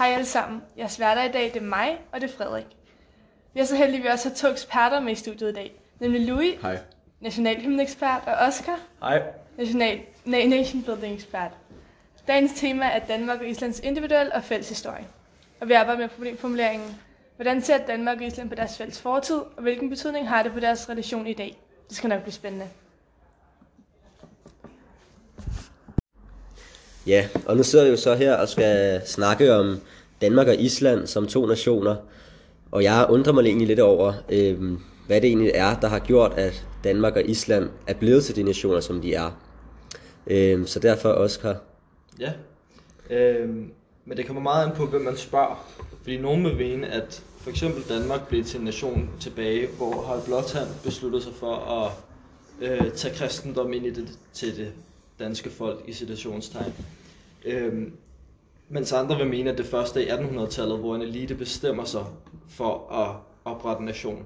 Hej alle sammen. Jeg sværter i dag, det er mig, og det er Frederik. Vi er så heldige, at vi også har to eksperter med i studiet i dag, nemlig Louis, Hej. nationalhymneekspert, og Oscar, Hej. national, na- nation building ekspert. Dagens tema er Danmark og Islands individuelle og fælles historie. Og vi arbejder med problemformuleringen, hvordan ser Danmark og Island på deres fælles fortid, og hvilken betydning har det på deres relation i dag? Det skal nok blive spændende. Ja, og nu sidder vi jo så her og skal snakke om Danmark og Island som to nationer. Og jeg undrer mig egentlig lidt over, øh, hvad det egentlig er, der har gjort, at Danmark og Island er blevet til de nationer, som de er. Øh, så derfor, Oscar. Ja. øh, men det kommer meget an på, hvem man spørger. Fordi nogen vil mene, at for eksempel Danmark blev til en nation tilbage, hvor Harald Blåtand besluttede sig for at øh, tage kristendom ind i det, til det danske folk i situationstegn. Øhm, mens andre vil mene, at det første er i 1800-tallet, hvor en elite bestemmer sig for at oprette en nation.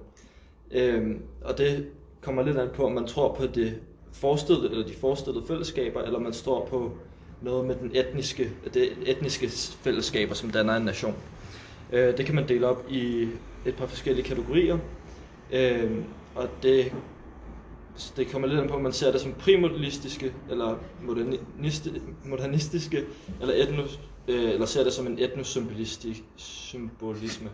Øhm, og det kommer lidt an på, om man tror på det forestillede, eller de forestillede fællesskaber, eller man står på noget med den etniske, det etniske fællesskaber, som danner en nation. Øh, det kan man dele op i et par forskellige kategorier, øh, og det, det kommer lidt an på, om man ser det som primordialistiske, eller moderniste, modernistiske, eller, etnos, øh, eller ser det som en etnosymbolistisk symbolisme.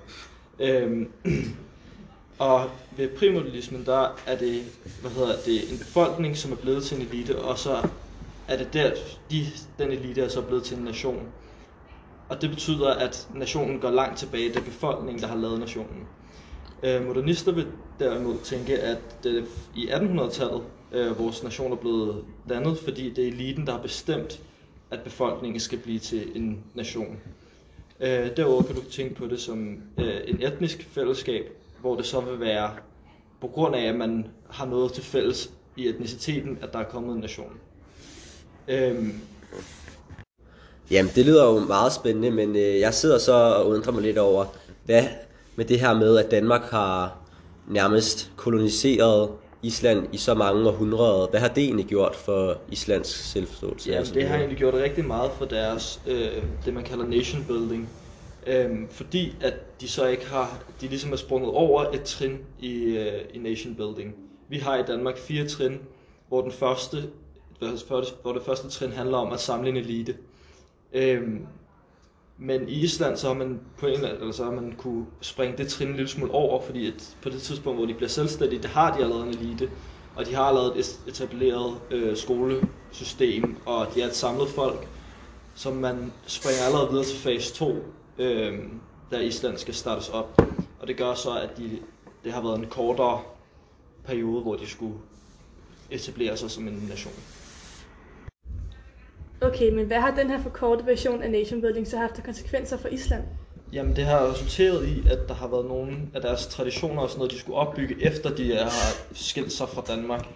Øhm, og ved primordialismen, der er det, hvad hedder det, en befolkning, som er blevet til en elite, og så er det der, de, den elite er så blevet til en nation. Og det betyder, at nationen går langt tilbage. Det er befolkningen, der har lavet nationen. Øh, modernister vil derimod tænke, at det i 1800-tallet øh, vores nation er blevet dannet, fordi det er eliten, der har bestemt, at befolkningen skal blive til en nation. Øh, derudover kan du tænke på det som øh, en etnisk fællesskab, hvor det så vil være på grund af, at man har noget til fælles i etniciteten, at der er kommet en nation. Øhm, Jamen, det lyder jo meget spændende, men øh, jeg sidder så og undrer mig lidt over, hvad med det her med, at Danmark har nærmest koloniseret Island i så mange århundreder. Hvad har det egentlig gjort for Islands selvforståelse? ja, Altså, det har egentlig gjort rigtig meget for deres, øh, det man kalder nation building. Øhm, fordi at de så ikke har, de ligesom er sprunget over et trin i, øh, i nation building. Vi har i Danmark fire trin, hvor den første, hvor det første trin handler om at samle en elite. Øhm, men i Island så har man på en eller eller så har man kunne springe det trin en lille smule over, fordi at på det tidspunkt, hvor de bliver selvstændige, det har de allerede en elite, og de har allerede et etableret øh, skolesystem, og de er et samlet folk, så man springer allerede videre til fase 2, øh, da Island skal startes op. Og det gør så, at de, det har været en kortere periode, hvor de skulle etablere sig som en nation. Okay, men hvad har den her forkorte version af nation building så haft af konsekvenser for Island? Jamen det har resulteret i, at der har været nogle af deres traditioner og sådan noget, de skulle opbygge efter de har skilt sig fra Danmark.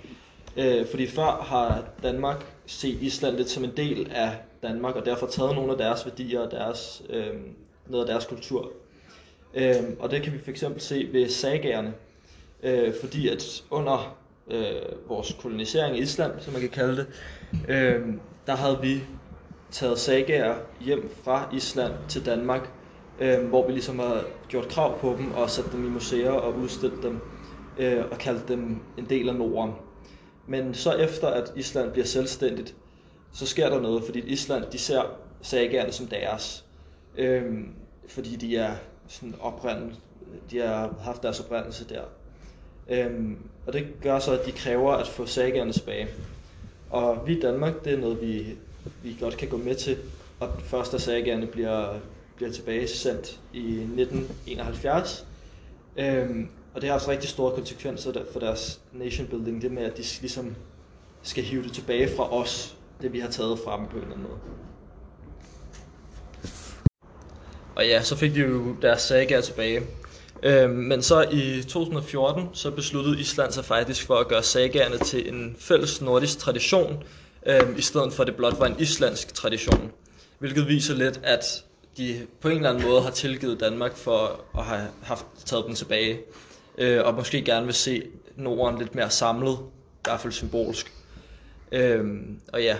Øh, fordi før har Danmark set Island lidt som en del af Danmark, og derfor taget nogle af deres værdier og deres, øh, noget af deres kultur. Øh, og det kan vi fx se ved sagagerne, øh, fordi at under øh, vores kolonisering i Island, som man kan kalde det, øh, der havde vi taget sagaer hjem fra Island til Danmark, øh, hvor vi ligesom har gjort krav på dem og sat dem i museer og udstillet dem øh, og kaldt dem en del af Norden. Men så efter at Island bliver selvstændigt, så sker der noget, fordi Island de ser sagaerne som deres, øh, fordi de er sådan oprindet, de har haft deres oprindelse der. Øhm, og det gør så, at de kræver at få sagerne tilbage. Og vi i Danmark, det er noget, vi, vi godt kan gå med til. Og først, første sagerne bliver, bliver tilbage sendt i 1971. Øhm, og det har altså rigtig store konsekvenser for deres nation building, det med, at de ligesom skal hive det tilbage fra os, det vi har taget fra dem på en eller anden måde. Og ja, så fik de jo deres sager tilbage. Øh, men så i 2014, så besluttede Island sig faktisk for at gøre sagerne til en fælles nordisk tradition, øhm, i stedet for at det blot var en islandsk tradition. Hvilket viser lidt, at de på en eller anden måde har tilgivet Danmark for at have haft taget dem tilbage. Øh, og måske gerne vil se Norden lidt mere samlet, i hvert fald symbolsk. Øhm, og ja,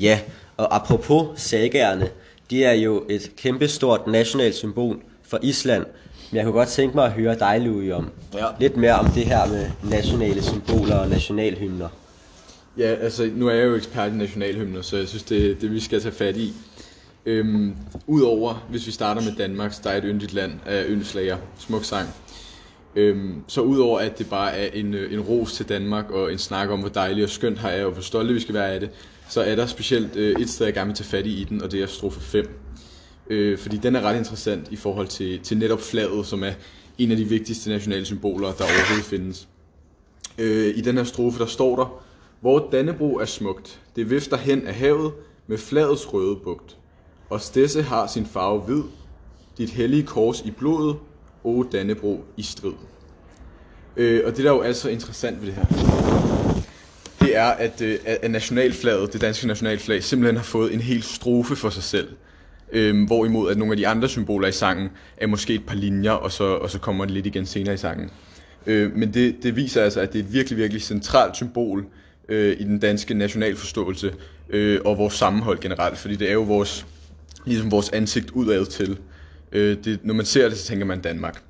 Ja, og apropos sagerne, de er jo et kæmpestort nationalt symbol for Island. Men jeg kunne godt tænke mig at høre dig, Louis, om Ja. lidt mere om det her med nationale symboler og nationalhymner. Ja, altså nu er jeg jo ekspert i nationalhymner, så jeg synes, det er det, vi skal tage fat i. Øhm, Udover, hvis vi starter med Danmarks, der er et yndigt land af yndslager, smuk sang. Øhm, så udover at det bare er en, øh, en ros til Danmark og en snak om, hvor dejligt og skønt her er, og hvor stolte vi skal være af det, så er der specielt øh, et sted, jeg gerne vil tage fat i i den, og det er strofe 5. Øh, fordi den er ret interessant i forhold til, til netop flaget, som er en af de vigtigste nationale symboler, der overhovedet findes. Øh, I den her strofe, der står der, Hvor Dannebro er smukt, det vifter hen af havet med flagets røde bugt. Og stesse har sin farve hvid, dit hellige kors i blodet, o Dannebro i strid. Øh, og det der er jo altså interessant ved det her, det er, at, øh, at at nationalflaget, det danske nationalflag, simpelthen har fået en hel strofe for sig selv. Øhm, hvorimod at nogle af de andre symboler i sangen er måske et par linjer, og så, og så kommer det lidt igen senere i sangen. Øh, men det, det viser altså, at det er et virkelig, virkelig centralt symbol øh, i den danske nationalforståelse øh, og vores sammenhold generelt, fordi det er jo vores, ligesom vores ansigt udad til. Øh, det, når man ser det, så tænker man Danmark.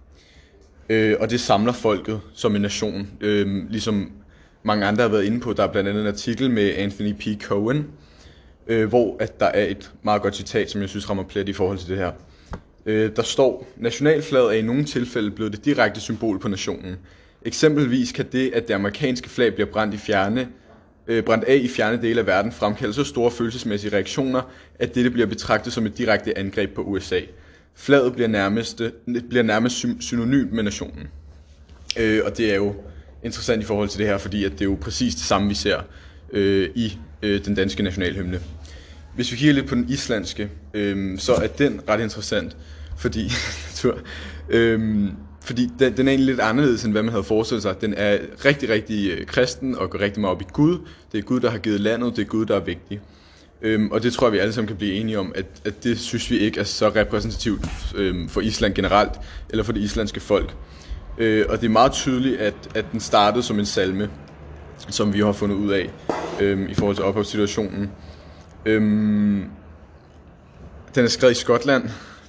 Øh, og det samler folket som en nation, øh, ligesom mange andre har været inde på. Der er blandt andet en artikel med Anthony P. Cohen, øh, hvor at der er et meget godt citat, som jeg synes rammer plet i forhold til det her. Øh, der står, nationalflaget er i nogle tilfælde blevet det direkte symbol på nationen. Eksempelvis kan det, at det amerikanske flag bliver brændt, i fjerne, øh, brændt af i fjerne dele af verden, fremkalde så store følelsesmæssige reaktioner, at dette bliver betragtet som et direkte angreb på USA. Flaget bliver nærmest, bliver nærmest synonym synonymt med nationen. Øh, og det er jo interessant i forhold til det her, fordi at det er jo præcis det samme, vi ser øh, i øh, den danske nationalhymne. Hvis vi kigger lidt på den islandske, øh, så er den ret interessant, fordi, natur, øh, fordi den, den er egentlig lidt anderledes, end hvad man havde forestillet sig. Den er rigtig, rigtig øh, kristen og går rigtig meget op i Gud. Det er Gud, der har givet landet, det er Gud, der er vigtig. Øhm, og det tror jeg, vi alle sammen kan blive enige om, at, at det synes vi ikke er så repræsentativt øhm, for Island generelt, eller for det islandske folk. Øh, og det er meget tydeligt, at, at den startede som en salme, som vi har fundet ud af øhm, i forhold til opholdssituationen. Øhm, den er skrevet i Skotland.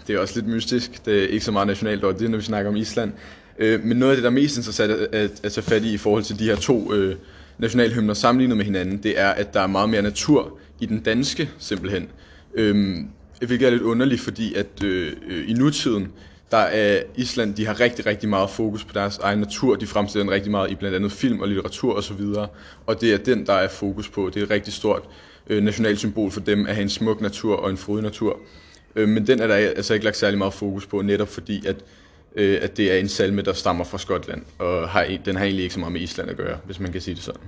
Det er også lidt mystisk. Det er ikke så meget nationalt over det, når vi snakker om Island. Øh, men noget af det, der er mest interessant at, at, at tage fat i i forhold til de her to øh, nationalhymner sammenlignet med hinanden, det er, at der er meget mere natur i den danske, simpelthen. Øhm, hvilket er lidt underligt, fordi at øh, øh, i nutiden, der er Island, de har rigtig, rigtig meget fokus på deres egen natur. De fremstiller den rigtig meget i blandt andet film og litteratur osv. Og, så videre. og det er den, der er fokus på. Det er et rigtig stort øh, nationalt symbol for dem at have en smuk natur og en frodig natur. Øh, men den er der altså ikke lagt særlig meget fokus på, netop fordi, at, øh, at det er en salme, der stammer fra Skotland, og har, den har egentlig ikke så meget med Island at gøre, hvis man kan sige det sådan.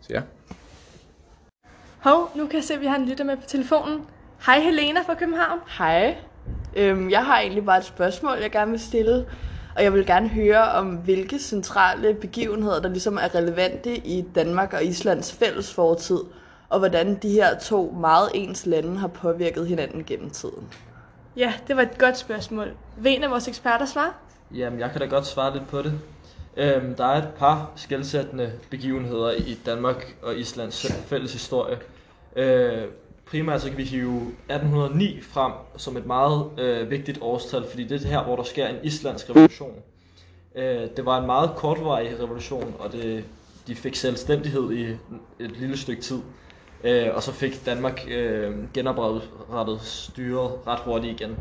Så ja. Hov, nu kan jeg se, at vi har en lytter med på telefonen. Hej Helena fra København. Hej. Øhm, jeg har egentlig bare et spørgsmål, jeg gerne vil stille. Og jeg vil gerne høre om, hvilke centrale begivenheder, der ligesom er relevante i Danmark og Islands fælles fortid, og hvordan de her to meget ens lande har påvirket hinanden gennem tiden. Ja, det var et godt spørgsmål. Vil en af vores eksperter svare? Jamen, jeg kan da godt svare lidt på det. Øhm, der er et par skældsættende begivenheder i Danmark og Islands fælles historie. Øh, primært så kan vi hive 1809 frem som et meget øh, vigtigt årstal, fordi det er her, hvor der sker en islandsk revolution. Øh, det var en meget kortvarig revolution, og det, de fik selvstændighed i et lille stykke tid. Øh, og så fik Danmark øh, genoprettet styret ret hurtigt igen.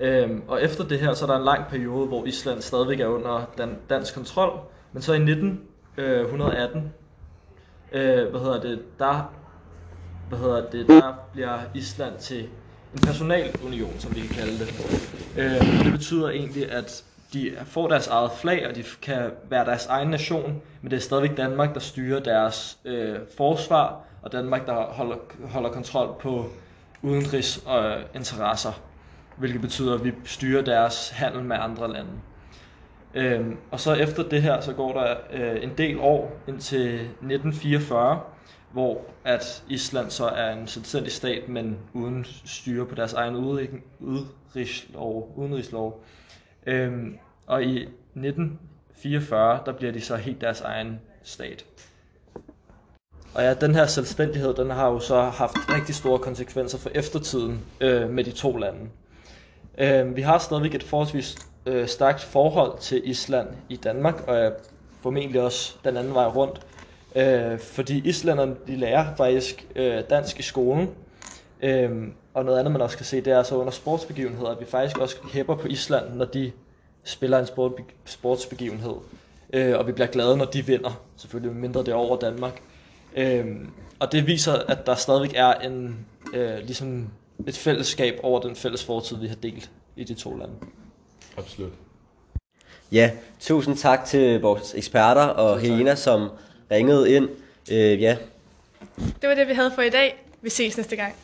Øhm, og efter det her, så er der en lang periode, hvor Island stadigvæk er under dan- dansk kontrol. Men så i 1918, øh, øh, hvad hedder det, der, hvad hedder det, der bliver Island til en personalunion, som vi kan kalde det. Øh, det betyder egentlig, at de får deres eget flag, og de kan være deres egen nation, men det er stadigvæk Danmark, der styrer deres øh, forsvar, og Danmark, der holder, holder kontrol på udenrigs og interesser hvilket betyder, at vi styrer deres handel med andre lande. Øhm, og så efter det her, så går der øh, en del år indtil 1944, hvor at Island så er en selvstændig stat, men uden styre på deres egen udenrig- udenrigslov. udenrigslov. Øhm, og i 1944, der bliver de så helt deres egen stat. og ja, den her selvstændighed, den har jo så haft rigtig store konsekvenser for eftertiden øh, med de to lande. Øh, vi har stadigvæk et forholdsvis øh, stærkt forhold til Island i Danmark, og øh, formentlig også den anden vej rundt. Øh, fordi islænderne, de lærer faktisk øh, dansk i skolen. Øh, og noget andet, man også kan se, det er så under sportsbegivenheder, at vi faktisk også hæpper på Island, når de spiller en sport, sportsbegivenhed. Øh, og vi bliver glade, når de vinder. Selvfølgelig mindre det er over Danmark. Øh, og det viser, at der stadigvæk er en, øh, ligesom et fællesskab over den fælles fortid, vi har delt i de to lande. Absolut. Ja, tusind tak til vores eksperter og Helena, som ringede ind. Øh, ja, Det var det, vi havde for i dag. Vi ses næste gang.